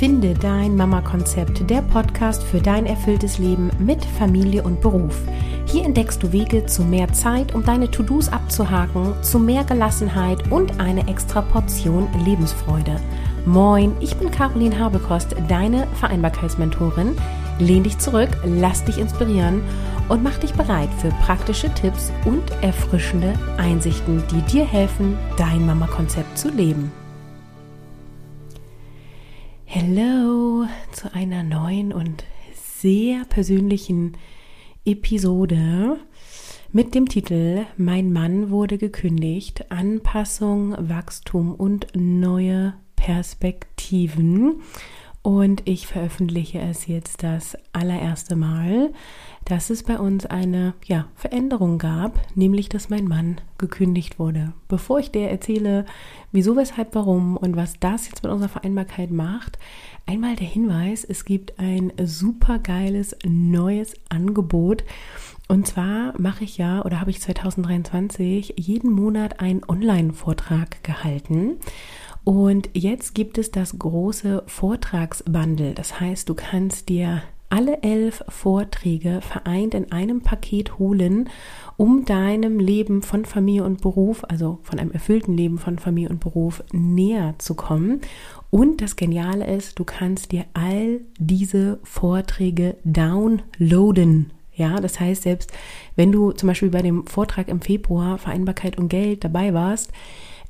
Finde dein Mama-Konzept, der Podcast für dein erfülltes Leben mit Familie und Beruf. Hier entdeckst du Wege zu mehr Zeit, um deine To-Dos abzuhaken, zu mehr Gelassenheit und eine extra Portion Lebensfreude. Moin, ich bin Caroline Habekost, deine Vereinbarkeitsmentorin. Lehn dich zurück, lass dich inspirieren und mach dich bereit für praktische Tipps und erfrischende Einsichten, die dir helfen, dein Mama-Konzept zu leben. Hello zu einer neuen und sehr persönlichen Episode mit dem Titel Mein Mann wurde gekündigt, Anpassung, Wachstum und neue Perspektiven. Und ich veröffentliche es jetzt das allererste Mal, dass es bei uns eine ja, Veränderung gab, nämlich dass mein Mann gekündigt wurde. Bevor ich dir erzähle, wieso, weshalb, warum und was das jetzt mit unserer Vereinbarkeit macht, einmal der Hinweis, es gibt ein super geiles neues Angebot. Und zwar mache ich ja oder habe ich 2023 jeden Monat einen Online-Vortrag gehalten. Und jetzt gibt es das große Vortragsbundle. Das heißt, du kannst dir alle elf Vorträge vereint in einem Paket holen, um deinem Leben von Familie und Beruf, also von einem erfüllten Leben von Familie und Beruf näher zu kommen. Und das Geniale ist, du kannst dir all diese Vorträge downloaden. Ja, das heißt, selbst wenn du zum Beispiel bei dem Vortrag im Februar Vereinbarkeit und Geld dabei warst,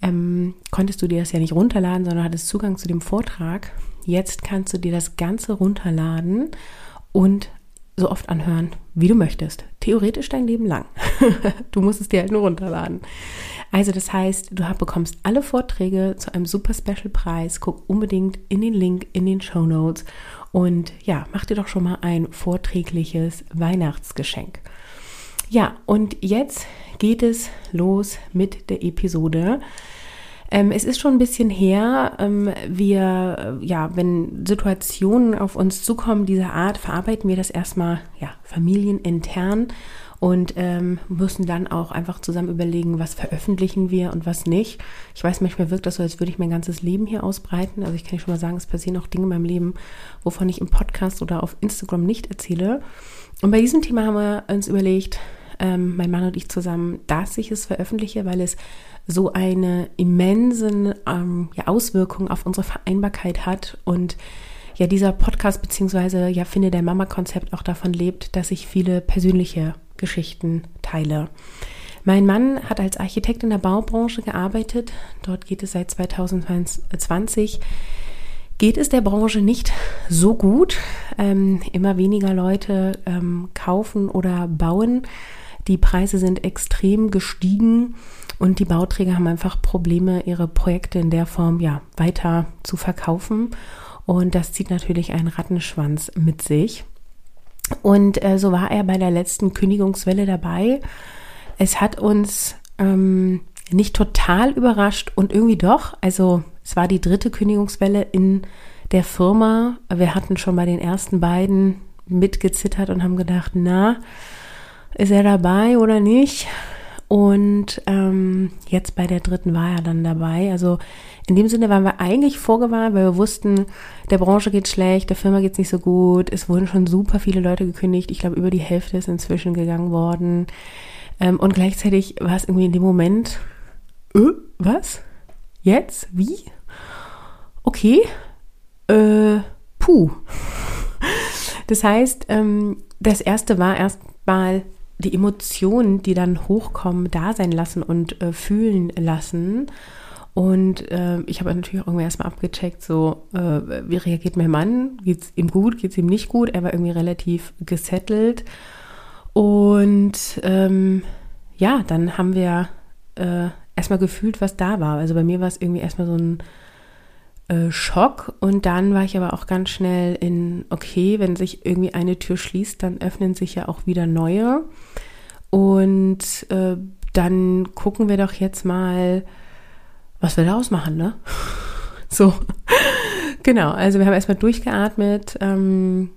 ähm, konntest du dir das ja nicht runterladen, sondern hattest Zugang zu dem Vortrag. Jetzt kannst du dir das Ganze runterladen und so oft anhören, wie du möchtest. Theoretisch dein Leben lang. du musst es dir halt nur runterladen. Also das heißt, du bekommst alle Vorträge zu einem super Special Preis. Guck unbedingt in den Link in den Show Notes und ja, mach dir doch schon mal ein vorträgliches Weihnachtsgeschenk. Ja, und jetzt geht es los mit der Episode. Ähm, es ist schon ein bisschen her. Ähm, wir, ja, wenn Situationen auf uns zukommen dieser Art, verarbeiten wir das erstmal, ja, familienintern und ähm, müssen dann auch einfach zusammen überlegen, was veröffentlichen wir und was nicht. Ich weiß, manchmal wirkt das so, als würde ich mein ganzes Leben hier ausbreiten. Also ich kann schon mal sagen, es passieren auch Dinge in meinem Leben, wovon ich im Podcast oder auf Instagram nicht erzähle. Und bei diesem Thema haben wir uns überlegt, ähm, mein Mann und ich zusammen, dass ich es veröffentliche, weil es so eine immense ähm, ja, Auswirkung auf unsere Vereinbarkeit hat und ja dieser Podcast beziehungsweise ja finde der Mama Konzept auch davon lebt, dass ich viele persönliche Geschichten teile. Mein Mann hat als Architekt in der Baubranche gearbeitet. Dort geht es seit 2020 geht es der Branche nicht so gut. Ähm, immer weniger Leute ähm, kaufen oder bauen. Die Preise sind extrem gestiegen und die Bauträger haben einfach Probleme, ihre Projekte in der Form ja weiter zu verkaufen. Und das zieht natürlich einen Rattenschwanz mit sich. Und äh, so war er bei der letzten Kündigungswelle dabei. Es hat uns ähm, nicht total überrascht und irgendwie doch. Also es war die dritte Kündigungswelle in der Firma. Wir hatten schon bei den ersten beiden mitgezittert und haben gedacht, na, ist er dabei oder nicht? Und ähm, jetzt bei der dritten war er dann dabei. Also in dem Sinne waren wir eigentlich vorgewarnt, weil wir wussten, der Branche geht schlecht, der Firma geht es nicht so gut. Es wurden schon super viele Leute gekündigt. Ich glaube, über die Hälfte ist inzwischen gegangen worden. Ähm, und gleichzeitig war es irgendwie in dem Moment, äh, was? Jetzt? Wie? Okay. Äh, puh. Das heißt, ähm, das erste war erstmal die Emotionen, die dann hochkommen, da sein lassen und äh, fühlen lassen. Und äh, ich habe natürlich auch erstmal abgecheckt, so, äh, wie reagiert mein Mann? Geht es ihm gut? Geht es ihm nicht gut? Er war irgendwie relativ gesettelt. Und ähm, ja, dann haben wir äh, erstmal gefühlt, was da war. Also bei mir war es irgendwie erstmal so ein äh, Schock und dann war ich aber auch ganz schnell in, okay, wenn sich irgendwie eine Tür schließt, dann öffnen sich ja auch wieder neue. Und äh, dann gucken wir doch jetzt mal, was wir daraus machen, ne? so. genau, also wir haben erstmal durchgeatmet, ähm,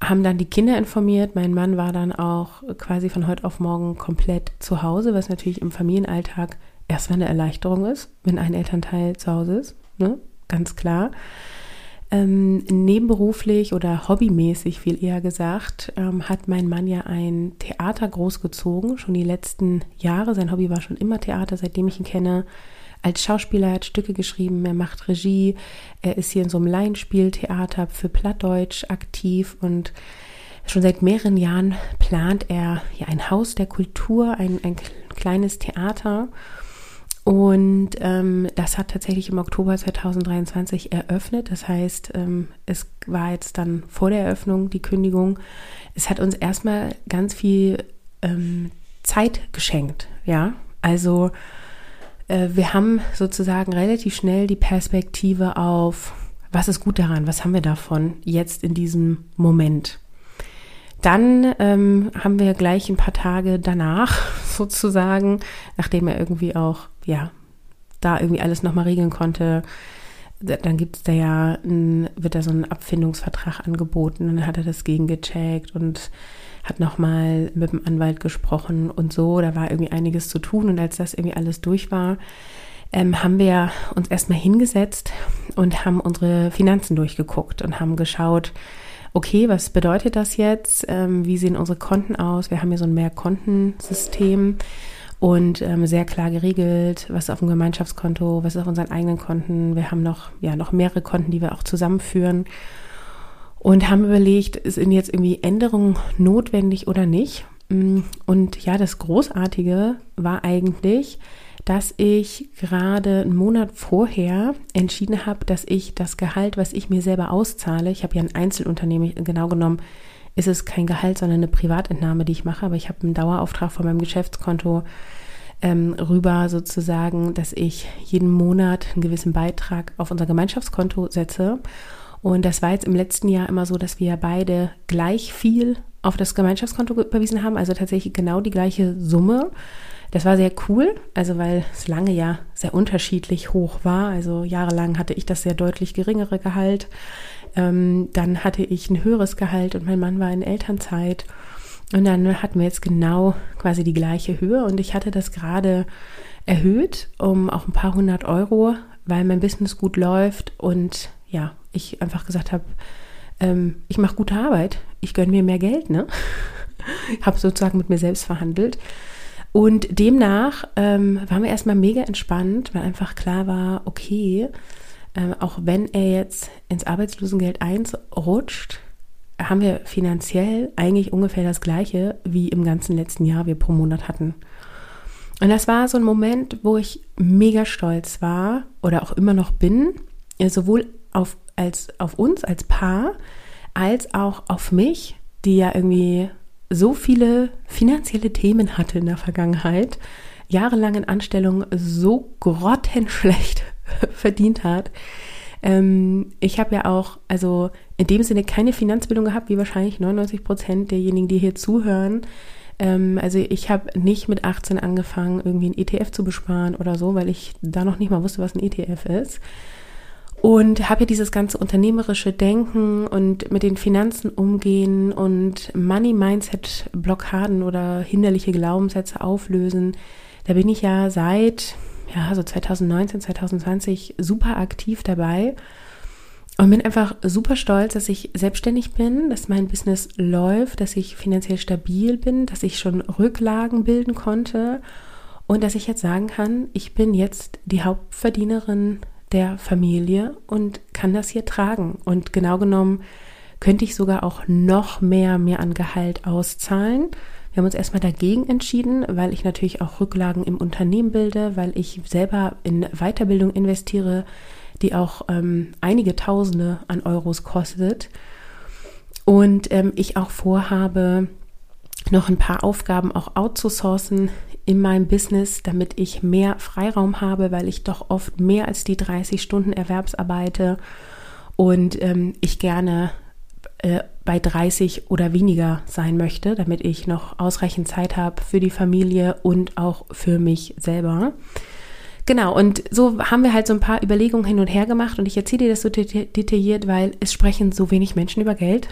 haben dann die Kinder informiert. Mein Mann war dann auch quasi von heute auf morgen komplett zu Hause, was natürlich im Familienalltag erstmal eine Erleichterung ist, wenn ein Elternteil zu Hause ist. Ne? Ganz klar. Ähm, nebenberuflich oder hobbymäßig, viel eher gesagt, ähm, hat mein Mann ja ein Theater großgezogen, schon die letzten Jahre. Sein Hobby war schon immer Theater, seitdem ich ihn kenne. Als Schauspieler er hat Stücke geschrieben, er macht Regie, er ist hier in so einem Laienspieltheater für Plattdeutsch aktiv und schon seit mehreren Jahren plant er ja ein Haus der Kultur, ein, ein kleines Theater und ähm, das hat tatsächlich im Oktober 2023 eröffnet. Das heißt, ähm, es war jetzt dann vor der Eröffnung die Kündigung. Es hat uns erstmal ganz viel ähm, Zeit geschenkt. Ja, also äh, wir haben sozusagen relativ schnell die Perspektive auf, was ist gut daran, was haben wir davon jetzt in diesem Moment. Dann ähm, haben wir gleich ein paar Tage danach sozusagen, nachdem er irgendwie auch, ja, da irgendwie alles nochmal regeln konnte, dann gibt es da ja, ein, wird da so ein Abfindungsvertrag angeboten und dann hat er das gegengecheckt und hat nochmal mit dem Anwalt gesprochen und so. Da war irgendwie einiges zu tun und als das irgendwie alles durch war, ähm, haben wir uns erstmal hingesetzt und haben unsere Finanzen durchgeguckt und haben geschaut, okay, was bedeutet das jetzt? Ähm, wie sehen unsere Konten aus? Wir haben hier so ein Mehrkontensystem und ähm, sehr klar geregelt, was auf dem Gemeinschaftskonto, was auf unseren eigenen Konten. Wir haben noch, ja, noch mehrere Konten, die wir auch zusammenführen und haben überlegt, sind jetzt irgendwie Änderungen notwendig oder nicht? Mm, und ja, das Großartige war eigentlich, dass ich gerade einen Monat vorher entschieden habe, dass ich das Gehalt, was ich mir selber auszahle, ich habe ja ein Einzelunternehmen, genau genommen ist es kein Gehalt, sondern eine Privatentnahme, die ich mache, aber ich habe einen Dauerauftrag von meinem Geschäftskonto ähm, rüber sozusagen, dass ich jeden Monat einen gewissen Beitrag auf unser Gemeinschaftskonto setze. Und das war jetzt im letzten Jahr immer so, dass wir beide gleich viel auf das Gemeinschaftskonto überwiesen haben, also tatsächlich genau die gleiche Summe. Das war sehr cool, also weil es lange ja sehr unterschiedlich hoch war. Also jahrelang hatte ich das sehr deutlich geringere Gehalt. Ähm, dann hatte ich ein höheres Gehalt und mein Mann war in Elternzeit. Und dann hatten wir jetzt genau quasi die gleiche Höhe und ich hatte das gerade erhöht um auch ein paar hundert Euro, weil mein Business gut läuft und ja, ich einfach gesagt habe, ähm, ich mache gute Arbeit, ich gönne mir mehr Geld, ne? habe sozusagen mit mir selbst verhandelt und demnach ähm, waren wir erstmal mega entspannt, weil einfach klar war, okay, äh, auch wenn er jetzt ins Arbeitslosengeld 1 rutscht, haben wir finanziell eigentlich ungefähr das gleiche, wie im ganzen letzten Jahr wir pro Monat hatten. Und das war so ein Moment, wo ich mega stolz war oder auch immer noch bin, sowohl auf, als, auf uns als Paar, als auch auf mich, die ja irgendwie so viele finanzielle Themen hatte in der Vergangenheit, jahrelang in Anstellung so grottenschlecht verdient hat. Ähm, ich habe ja auch, also in dem Sinne keine Finanzbildung gehabt, wie wahrscheinlich 99 Prozent derjenigen, die hier zuhören. Ähm, also ich habe nicht mit 18 angefangen, irgendwie ein ETF zu besparen oder so, weil ich da noch nicht mal wusste, was ein ETF ist und habe ja dieses ganze unternehmerische Denken und mit den Finanzen umgehen und Money Mindset Blockaden oder hinderliche Glaubenssätze auflösen. Da bin ich ja seit ja so 2019, 2020 super aktiv dabei und bin einfach super stolz, dass ich selbstständig bin, dass mein Business läuft, dass ich finanziell stabil bin, dass ich schon Rücklagen bilden konnte und dass ich jetzt sagen kann, ich bin jetzt die Hauptverdienerin der Familie und kann das hier tragen. Und genau genommen könnte ich sogar auch noch mehr mir an Gehalt auszahlen. Wir haben uns erstmal dagegen entschieden, weil ich natürlich auch Rücklagen im Unternehmen bilde, weil ich selber in Weiterbildung investiere, die auch ähm, einige Tausende an Euros kostet. Und ähm, ich auch vorhabe, noch ein paar Aufgaben auch outzusourcen in meinem Business, damit ich mehr Freiraum habe, weil ich doch oft mehr als die 30 Stunden Erwerbsarbeite und ähm, ich gerne äh, bei 30 oder weniger sein möchte, damit ich noch ausreichend Zeit habe für die Familie und auch für mich selber. Genau, und so haben wir halt so ein paar Überlegungen hin und her gemacht und ich erzähle dir das so detailliert, weil es sprechen so wenig Menschen über Geld.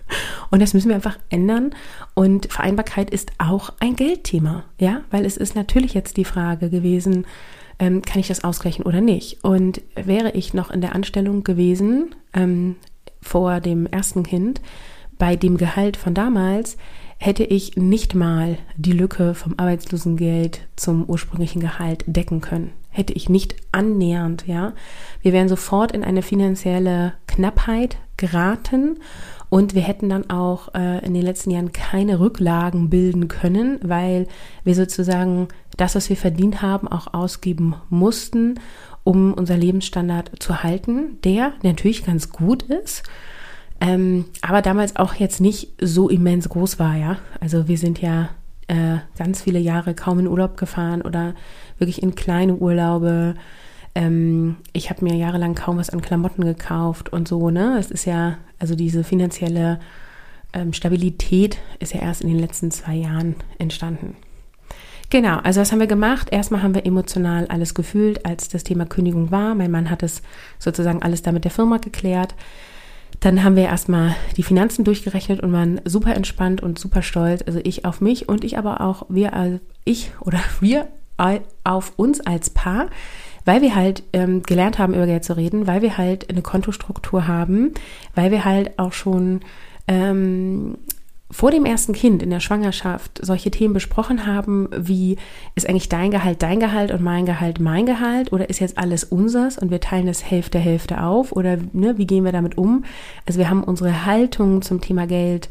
Und das müssen wir einfach ändern. Und Vereinbarkeit ist auch ein Geldthema, ja, weil es ist natürlich jetzt die Frage gewesen, ähm, kann ich das ausgleichen oder nicht? Und wäre ich noch in der Anstellung gewesen ähm, vor dem ersten Kind, bei dem Gehalt von damals, hätte ich nicht mal die Lücke vom Arbeitslosengeld zum ursprünglichen Gehalt decken können. Hätte ich nicht annähernd, ja. Wir wären sofort in eine finanzielle Knappheit geraten und wir hätten dann auch äh, in den letzten Jahren keine Rücklagen bilden können, weil wir sozusagen das, was wir verdient haben, auch ausgeben mussten, um unser Lebensstandard zu halten, der natürlich ganz gut ist, ähm, aber damals auch jetzt nicht so immens groß war, ja. Also wir sind ja äh, ganz viele Jahre kaum in Urlaub gefahren oder wirklich in kleine Urlaube. Ähm, ich habe mir jahrelang kaum was an Klamotten gekauft und so, ne? Es ist ja, also diese finanzielle ähm, Stabilität ist ja erst in den letzten zwei Jahren entstanden. Genau, also was haben wir gemacht? Erstmal haben wir emotional alles gefühlt, als das Thema Kündigung war. Mein Mann hat es sozusagen alles da mit der Firma geklärt. Dann haben wir erstmal die Finanzen durchgerechnet und waren super entspannt und super stolz. Also ich auf mich und ich aber auch wir, also ich oder wir auf uns als Paar, weil wir halt ähm, gelernt haben, über Geld zu reden, weil wir halt eine Kontostruktur haben, weil wir halt auch schon ähm, vor dem ersten Kind in der Schwangerschaft solche Themen besprochen haben, wie ist eigentlich dein Gehalt dein Gehalt und mein Gehalt mein Gehalt oder ist jetzt alles unseres und wir teilen das Hälfte Hälfte auf oder ne, wie gehen wir damit um? Also wir haben unsere Haltung zum Thema Geld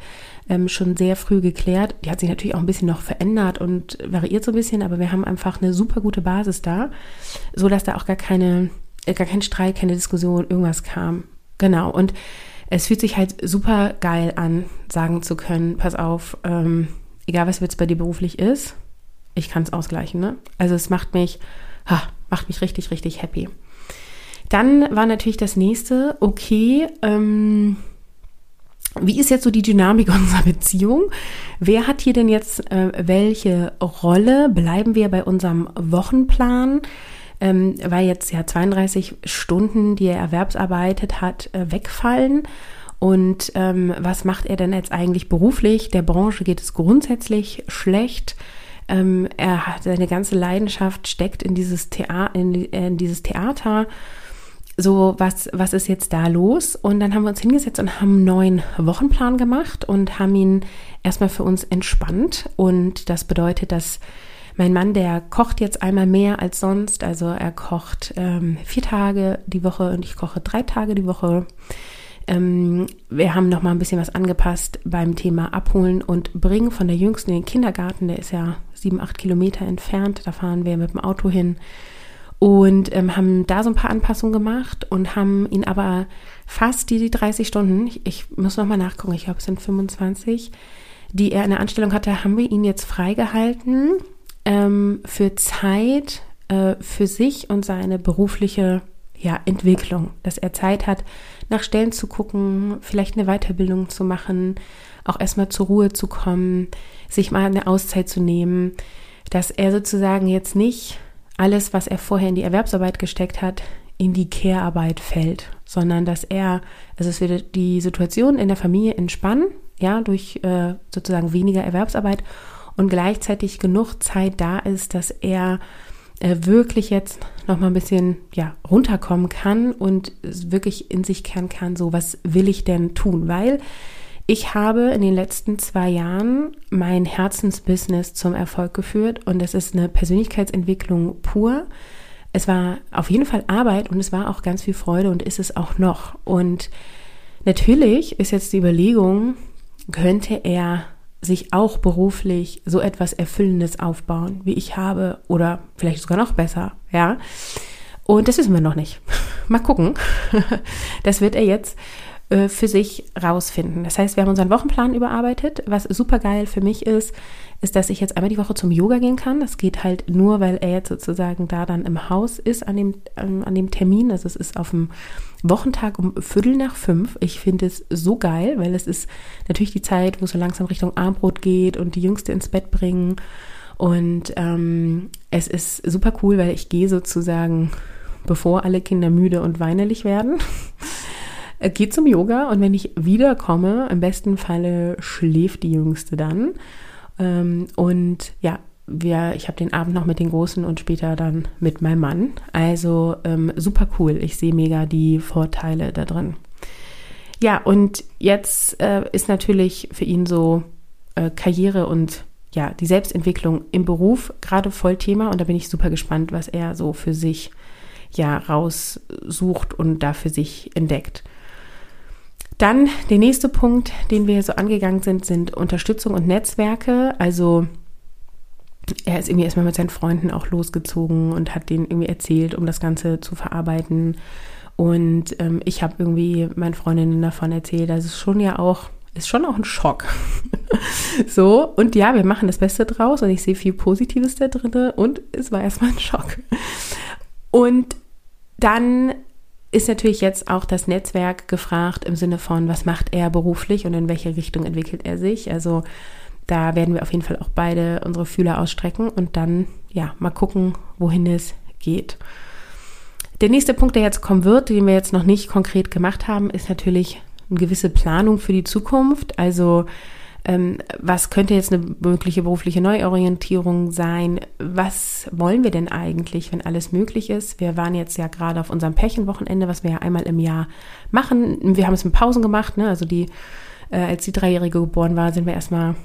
ähm, schon sehr früh geklärt. Die hat sich natürlich auch ein bisschen noch verändert und variiert so ein bisschen, aber wir haben einfach eine super gute Basis da, so dass da auch gar keine, äh, gar kein Streit, keine Diskussion, irgendwas kam. Genau und es fühlt sich halt super geil an, sagen zu können, pass auf, ähm, egal was jetzt bei dir beruflich ist, ich kann es ausgleichen. Ne? Also es macht mich, ha, macht mich richtig, richtig happy. Dann war natürlich das nächste, okay, ähm, wie ist jetzt so die Dynamik unserer Beziehung? Wer hat hier denn jetzt äh, welche Rolle? Bleiben wir bei unserem Wochenplan? Ähm, weil jetzt ja 32 Stunden, die er erwerbsarbeitet hat, äh, wegfallen. Und ähm, was macht er denn jetzt eigentlich beruflich? Der Branche geht es grundsätzlich schlecht. Ähm, er hat seine ganze Leidenschaft steckt in dieses, Thea in, in dieses Theater. So, was, was ist jetzt da los? Und dann haben wir uns hingesetzt und haben einen neuen Wochenplan gemacht und haben ihn erstmal für uns entspannt. Und das bedeutet, dass mein Mann, der kocht jetzt einmal mehr als sonst. Also er kocht ähm, vier Tage die Woche und ich koche drei Tage die Woche. Ähm, wir haben noch mal ein bisschen was angepasst beim Thema Abholen und Bringen von der Jüngsten in den Kindergarten. Der ist ja sieben, acht Kilometer entfernt. Da fahren wir mit dem Auto hin und ähm, haben da so ein paar Anpassungen gemacht und haben ihn aber fast die, die 30 Stunden, ich, ich muss noch mal nachgucken, ich glaube es sind 25, die er in der Anstellung hatte, haben wir ihn jetzt freigehalten ähm, für Zeit äh, für sich und seine berufliche ja, Entwicklung, dass er Zeit hat, nach Stellen zu gucken, vielleicht eine Weiterbildung zu machen, auch erstmal zur Ruhe zu kommen, sich mal eine Auszeit zu nehmen, dass er sozusagen jetzt nicht alles, was er vorher in die Erwerbsarbeit gesteckt hat, in die Care-Arbeit fällt, sondern dass er, also es wird die Situation in der Familie entspannen, ja, durch äh, sozusagen weniger Erwerbsarbeit und gleichzeitig genug Zeit da ist, dass er äh, wirklich jetzt noch mal ein bisschen ja runterkommen kann und wirklich in sich kehren kann, so was will ich denn tun, weil ich habe in den letzten zwei Jahren mein Herzensbusiness zum Erfolg geführt und es ist eine Persönlichkeitsentwicklung pur. Es war auf jeden Fall Arbeit und es war auch ganz viel Freude und ist es auch noch. Und natürlich ist jetzt die Überlegung, könnte er sich auch beruflich so etwas Erfüllendes aufbauen, wie ich habe, oder vielleicht sogar noch besser, ja. Und das wissen wir noch nicht. Mal gucken. Das wird er jetzt äh, für sich rausfinden. Das heißt, wir haben unseren Wochenplan überarbeitet. Was super geil für mich ist, ist, dass ich jetzt einmal die Woche zum Yoga gehen kann. Das geht halt nur, weil er jetzt sozusagen da dann im Haus ist an dem, an dem Termin. Also es ist auf dem Wochentag um Viertel nach fünf. Ich finde es so geil, weil es ist natürlich die Zeit, wo es so langsam Richtung Armbrot geht und die Jüngste ins Bett bringen. Und ähm, es ist super cool, weil ich gehe sozusagen, bevor alle Kinder müde und weinerlich werden. Äh, geht zum Yoga und wenn ich wiederkomme, im besten Falle schläft die Jüngste dann. Ähm, und ja, wir, ich habe den Abend noch mit den Großen und später dann mit meinem Mann. Also ähm, super cool. Ich sehe mega die Vorteile da drin. Ja, und jetzt äh, ist natürlich für ihn so äh, Karriere und ja, die Selbstentwicklung im Beruf gerade voll Thema und da bin ich super gespannt, was er so für sich ja raussucht und da für sich entdeckt. Dann der nächste Punkt, den wir so angegangen sind, sind Unterstützung und Netzwerke. Also er ist irgendwie erstmal mit seinen Freunden auch losgezogen und hat denen irgendwie erzählt, um das Ganze zu verarbeiten. Und ähm, ich habe irgendwie meinen Freundinnen davon erzählt, dass es schon ja auch, ist schon auch ein Schock. so, und ja, wir machen das Beste draus und ich sehe viel Positives da drin und es war erstmal ein Schock. Und dann ist natürlich jetzt auch das Netzwerk gefragt im Sinne von, was macht er beruflich und in welche Richtung entwickelt er sich. Also da werden wir auf jeden Fall auch beide unsere Fühler ausstrecken und dann ja mal gucken, wohin es geht. Der nächste Punkt, der jetzt kommen wird, den wir jetzt noch nicht konkret gemacht haben, ist natürlich eine gewisse Planung für die Zukunft. Also ähm, was könnte jetzt eine mögliche berufliche Neuorientierung sein? Was wollen wir denn eigentlich, wenn alles möglich ist? Wir waren jetzt ja gerade auf unserem Pärchenwochenende, was wir ja einmal im Jahr machen. Wir haben es mit Pausen gemacht, ne? Also die, äh, als die Dreijährige geboren war, sind wir erstmal,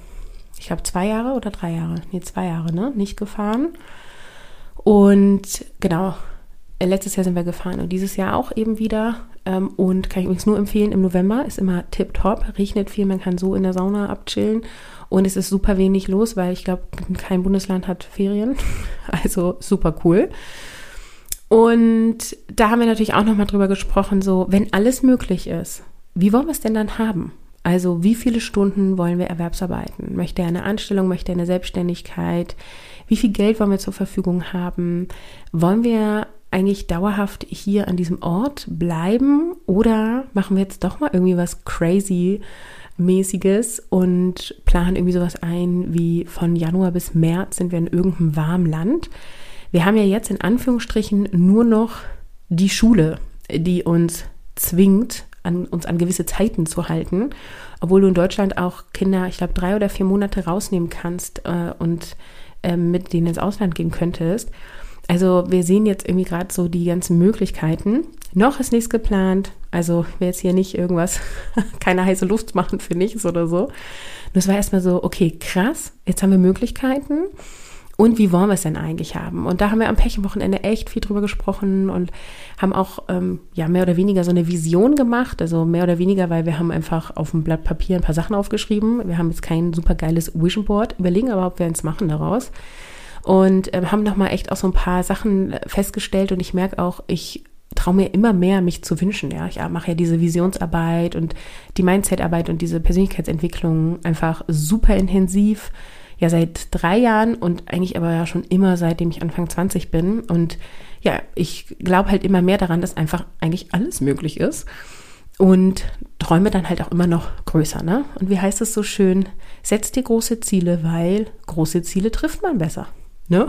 ich glaube, zwei Jahre oder drei Jahre, nee, zwei Jahre, ne? Nicht gefahren. Und genau, letztes Jahr sind wir gefahren und dieses Jahr auch eben wieder. Ähm, und kann ich übrigens nur empfehlen, im November ist immer tipptopp, regnet viel, man kann so in der Sauna abchillen. Und es ist super wenig los, weil ich glaube, kein Bundesland hat Ferien. Also super cool. Und da haben wir natürlich auch nochmal drüber gesprochen, so, wenn alles möglich ist, wie wollen wir es denn dann haben? Also wie viele Stunden wollen wir Erwerbsarbeiten? Möchte er eine Anstellung, möchte er eine Selbstständigkeit? Wie viel Geld wollen wir zur Verfügung haben? Wollen wir eigentlich dauerhaft hier an diesem Ort bleiben oder machen wir jetzt doch mal irgendwie was crazy mäßiges und planen irgendwie sowas ein wie von Januar bis März sind wir in irgendeinem warmen Land. Wir haben ja jetzt in Anführungsstrichen nur noch die Schule, die uns zwingt, an, uns an gewisse Zeiten zu halten, obwohl du in Deutschland auch Kinder, ich glaube, drei oder vier Monate rausnehmen kannst äh, und äh, mit denen ins Ausland gehen könntest. Also wir sehen jetzt irgendwie gerade so die ganzen Möglichkeiten. Noch ist nichts geplant. Also ich will jetzt hier nicht irgendwas, keine heiße Luft machen für nichts oder so. Und es war erstmal so, okay, krass, jetzt haben wir Möglichkeiten. Und wie wollen wir es denn eigentlich haben? Und da haben wir am Pärchenwochenende echt viel drüber gesprochen und haben auch ähm, ja mehr oder weniger so eine Vision gemacht. Also mehr oder weniger, weil wir haben einfach auf dem Blatt Papier ein paar Sachen aufgeschrieben. Wir haben jetzt kein super geiles Vision Board, überlegen aber, ob wir eins machen daraus und äh, haben nochmal echt auch so ein paar Sachen festgestellt und ich merke auch, ich traue mir immer mehr, mich zu wünschen. Ja, ich mache ja diese Visionsarbeit und die Mindsetarbeit und diese Persönlichkeitsentwicklung einfach super intensiv. Ja, seit drei Jahren und eigentlich aber ja schon immer, seitdem ich Anfang 20 bin. Und ja, ich glaube halt immer mehr daran, dass einfach eigentlich alles möglich ist. Und träume dann halt auch immer noch größer, ne? Und wie heißt es so schön? Setz dir große Ziele, weil große Ziele trifft man besser. Ne?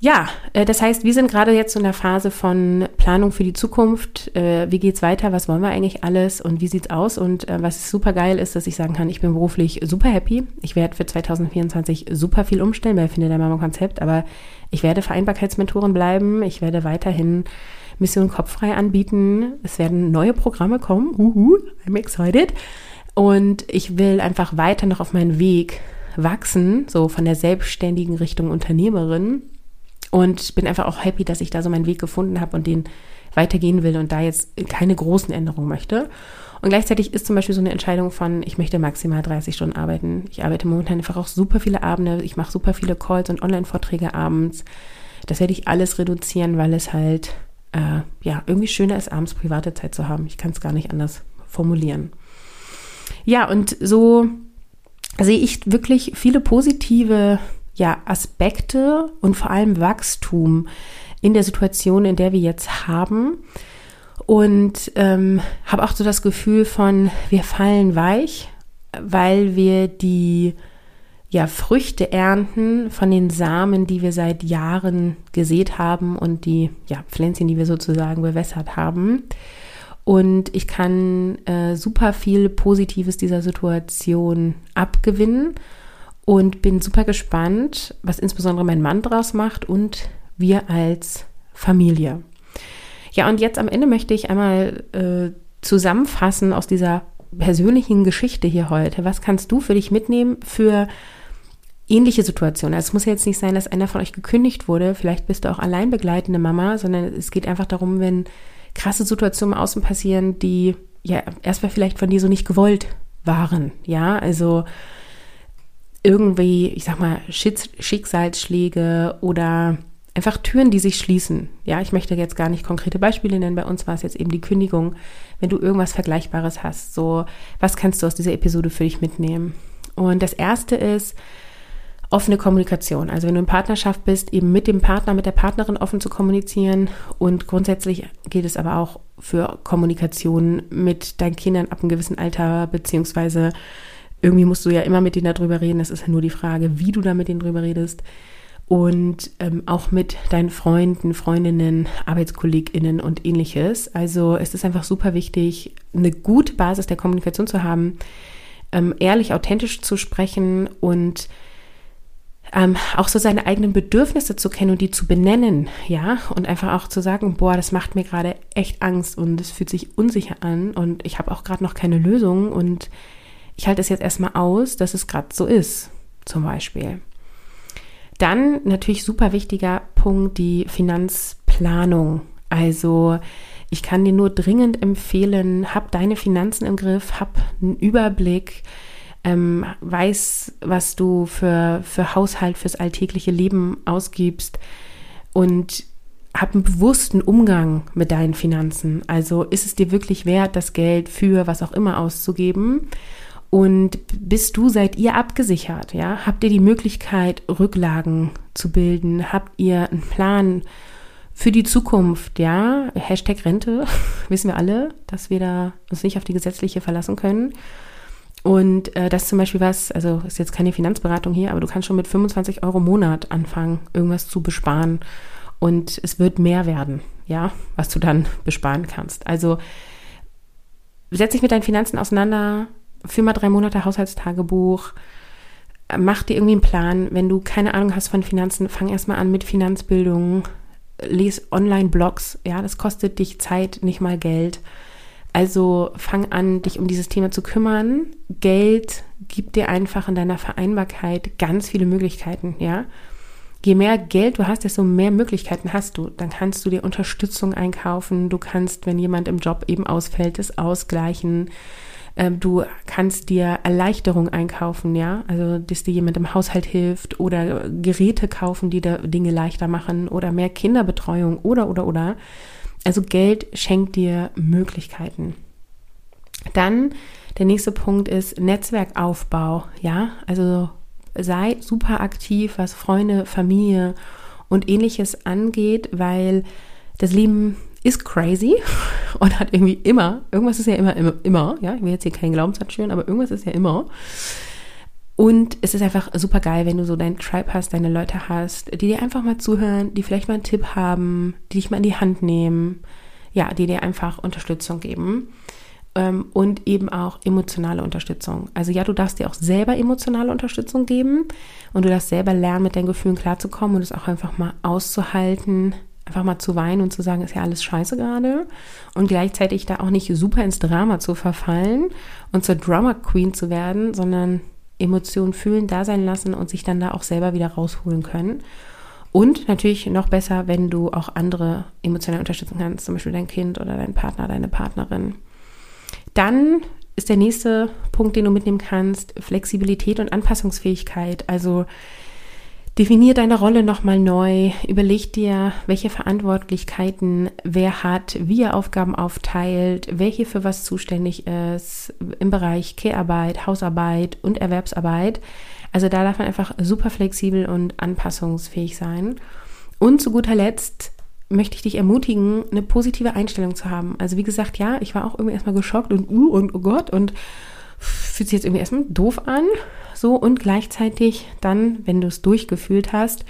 Ja, äh, das heißt, wir sind gerade jetzt in der Phase von Planung für die Zukunft. Äh, wie geht's weiter? Was wollen wir eigentlich alles? Und wie sieht's aus? Und äh, was super geil ist, dass ich sagen kann, ich bin beruflich super happy. Ich werde für 2024 super viel umstellen bei Finde der Mama Konzept, aber ich werde Vereinbarkeitsmentorin bleiben. Ich werde weiterhin Mission Kopffrei anbieten. Es werden neue Programme kommen. Uhu, I'm excited. Und ich will einfach weiter noch auf meinen Weg wachsen, so von der selbstständigen Richtung Unternehmerin. Und bin einfach auch happy, dass ich da so meinen Weg gefunden habe und den weitergehen will und da jetzt keine großen Änderungen möchte. Und gleichzeitig ist zum Beispiel so eine Entscheidung von, ich möchte maximal 30 Stunden arbeiten. Ich arbeite momentan einfach auch super viele Abende. Ich mache super viele Calls und Online-Vorträge abends. Das werde ich alles reduzieren, weil es halt, äh, ja, irgendwie schöner ist, abends private Zeit zu haben. Ich kann es gar nicht anders formulieren. Ja, und so sehe ich wirklich viele positive ja, Aspekte und vor allem Wachstum in der Situation, in der wir jetzt haben. Und ähm, habe auch so das Gefühl von, wir fallen weich, weil wir die ja, Früchte ernten von den Samen, die wir seit Jahren gesät haben und die ja, Pflänzchen, die wir sozusagen bewässert haben. Und ich kann äh, super viel Positives dieser Situation abgewinnen. und bin super gespannt, was insbesondere mein Mann draus macht und wir als Familie. Ja, und jetzt am Ende möchte ich einmal äh, zusammenfassen aus dieser persönlichen Geschichte hier heute. Was kannst du für dich mitnehmen für ähnliche Situationen? Also es muss ja jetzt nicht sein, dass einer von euch gekündigt wurde. Vielleicht bist du auch allein begleitende Mama, sondern es geht einfach darum, wenn krasse Situationen Außen passieren, die ja erstmal vielleicht von dir so nicht gewollt waren. Ja, also irgendwie, ich sag mal, Schicksalsschläge oder einfach Türen, die sich schließen. Ja, ich möchte jetzt gar nicht konkrete Beispiele nennen. Bei uns war es jetzt eben die Kündigung. Wenn du irgendwas Vergleichbares hast, so, was kannst du aus dieser Episode für dich mitnehmen? Und das erste ist, offene Kommunikation. Also wenn du in Partnerschaft bist, eben mit dem Partner, mit der Partnerin offen zu kommunizieren. Und grundsätzlich gilt es aber auch für Kommunikation mit deinen Kindern ab einem gewissen Alter, beziehungsweise irgendwie musst du ja immer mit denen darüber reden. Das ist ja nur die Frage, wie du da mit denen drüber redest. Und ähm, auch mit deinen Freunden, Freundinnen, ArbeitskollegInnen und ähnliches. Also es ist einfach super wichtig, eine gute Basis der Kommunikation zu haben, ähm, ehrlich, authentisch zu sprechen und ähm, auch so seine eigenen Bedürfnisse zu kennen und die zu benennen, ja, und einfach auch zu sagen, boah, das macht mir gerade echt Angst und es fühlt sich unsicher an und ich habe auch gerade noch keine Lösung und ich halte es jetzt erstmal aus, dass es gerade so ist, zum Beispiel. Dann natürlich super wichtiger Punkt, die Finanzplanung. Also ich kann dir nur dringend empfehlen, hab deine Finanzen im Griff, hab einen Überblick, ähm, weiß, was du für, für Haushalt, fürs alltägliche Leben ausgibst und hab einen bewussten Umgang mit deinen Finanzen. Also ist es dir wirklich wert, das Geld für was auch immer auszugeben? Und bist du, seid ihr abgesichert? Ja? Habt ihr die Möglichkeit, Rücklagen zu bilden? Habt ihr einen Plan für die Zukunft? Ja, Hashtag Rente, wissen wir alle, dass wir da uns nicht auf die gesetzliche verlassen können. Und äh, das ist zum Beispiel was, also ist jetzt keine Finanzberatung hier, aber du kannst schon mit 25 Euro im Monat anfangen, irgendwas zu besparen. Und es wird mehr werden, ja, was du dann besparen kannst. Also setz dich mit deinen Finanzen auseinander, führ mal drei Monate Haushaltstagebuch, mach dir irgendwie einen Plan. Wenn du keine Ahnung hast von Finanzen, fang erstmal an mit Finanzbildung, les Online-Blogs, ja, das kostet dich Zeit, nicht mal Geld. Also fang an, dich um dieses Thema zu kümmern. Geld gibt dir einfach in deiner Vereinbarkeit ganz viele Möglichkeiten, ja. Je mehr Geld du hast, desto mehr Möglichkeiten hast du. Dann kannst du dir Unterstützung einkaufen. Du kannst, wenn jemand im Job eben ausfällt, das ausgleichen. Ähm, du kannst dir Erleichterung einkaufen, ja, also dass dir jemand im Haushalt hilft oder Geräte kaufen, die da Dinge leichter machen oder mehr Kinderbetreuung oder oder oder. Also Geld schenkt dir Möglichkeiten. Dann der nächste Punkt ist Netzwerkaufbau, ja, also sei super aktiv, was Freunde, Familie und ähnliches angeht, weil das Leben ist crazy und hat irgendwie immer, irgendwas ist ja immer, immer, immer, ja, ich will jetzt hier keinen Glaubenssatz schüren, aber irgendwas ist ja immer. Und es ist einfach super geil, wenn du so deinen Tribe hast, deine Leute hast, die dir einfach mal zuhören, die vielleicht mal einen Tipp haben, die dich mal in die Hand nehmen, ja, die dir einfach Unterstützung geben ähm, und eben auch emotionale Unterstützung. Also ja, du darfst dir auch selber emotionale Unterstützung geben und du darfst selber lernen, mit deinen Gefühlen klarzukommen und es auch einfach mal auszuhalten, einfach mal zu weinen und zu sagen, ist ja alles scheiße gerade und gleichzeitig da auch nicht super ins Drama zu verfallen und zur Drama Queen zu werden, sondern Emotionen fühlen, da sein lassen und sich dann da auch selber wieder rausholen können. Und natürlich noch besser, wenn du auch andere emotionale Unterstützung kannst, zum Beispiel dein Kind oder dein Partner, deine Partnerin. Dann ist der nächste Punkt, den du mitnehmen kannst, Flexibilität und Anpassungsfähigkeit. Also Definier deine Rolle nochmal neu, überleg dir, welche Verantwortlichkeiten wer hat, wie er Aufgaben aufteilt, welche für was zuständig ist im Bereich Kehrarbeit, Hausarbeit und Erwerbsarbeit. Also da darf man einfach super flexibel und anpassungsfähig sein. Und zu guter Letzt möchte ich dich ermutigen, eine positive Einstellung zu haben. Also wie gesagt, ja, ich war auch irgendwie erstmal geschockt und uh und oh Gott und fühlt sich jetzt irgendwie erstmal doof an, so und gleichzeitig dann, wenn du es durchgefühlt hast,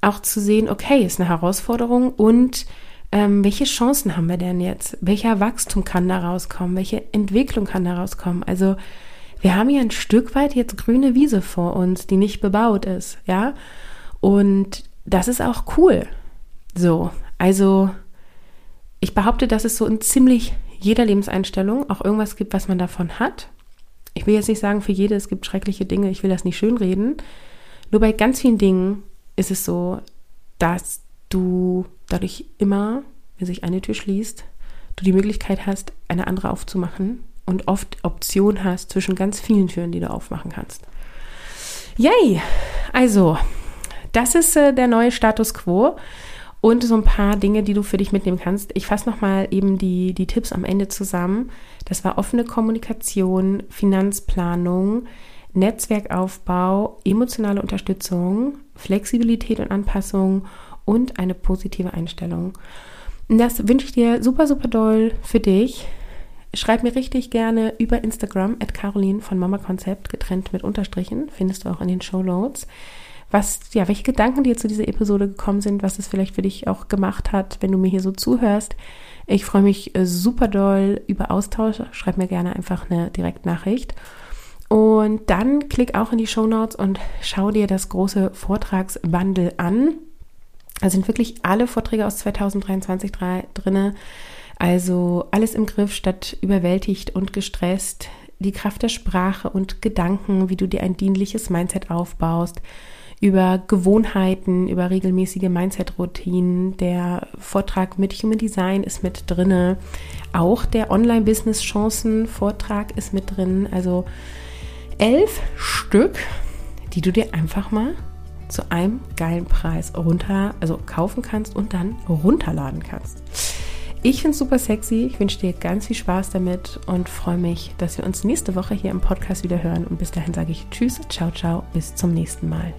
auch zu sehen, okay, ist eine Herausforderung und ähm, welche Chancen haben wir denn jetzt? Welcher Wachstum kann da rauskommen? Welche Entwicklung kann da rauskommen? Also wir haben hier ein Stück weit jetzt grüne Wiese vor uns, die nicht bebaut ist, ja. Und das ist auch cool. So, also ich behaupte, dass es so in ziemlich jeder Lebenseinstellung auch irgendwas gibt, was man davon hat. Ich will jetzt nicht sagen, für jede, es gibt schreckliche Dinge, ich will das nicht schönreden. Nur bei ganz vielen Dingen ist es so, dass du dadurch immer, wenn sich eine Tür schließt, du die Möglichkeit hast, eine andere aufzumachen und oft Option hast zwischen ganz vielen Türen, die du aufmachen kannst. Yay! Also, das ist äh, der neue Status quo und so ein paar Dinge, die du für dich mitnehmen kannst. Ich fasse nochmal eben die, die Tipps am Ende zusammen. Das war offene Kommunikation, Finanzplanung, Netzwerkaufbau, emotionale Unterstützung, Flexibilität und Anpassung und eine positive Einstellung. Und das wünsche ich dir super, super doll für dich. Schreib mir richtig gerne über Instagram at Caroline von Mama Konzept, getrennt mit Unterstrichen, findest du auch in den Show Notes. Was, ja, welche Gedanken dir zu dieser Episode gekommen sind, was es vielleicht für dich auch gemacht hat, wenn du mir hier so zuhörst. Ich freue mich äh, super doll über Austausch. Schreib mir gerne einfach eine Direktnachricht. Und dann klick auch in die Show Notes und schau dir das große Vortragsbundle an. Da sind wirklich alle Vorträge aus 2023 drinne. Also alles im Griff statt überwältigt und gestresst. Die Kraft der Sprache und Gedanken, wie du dir ein dienliches Mindset aufbaust. Über Gewohnheiten, über regelmäßige Mindset-Routinen. Der Vortrag mit Human Design ist mit drinne. Auch der Online-Business-Chancen-Vortrag ist mit drin. Also elf Stück, die du dir einfach mal zu einem geilen Preis runter, also kaufen kannst und dann runterladen kannst. Ich finde es super sexy. Ich wünsche dir ganz viel Spaß damit und freue mich, dass wir uns nächste Woche hier im Podcast wieder hören. Und bis dahin sage ich Tschüss, ciao, ciao, bis zum nächsten Mal.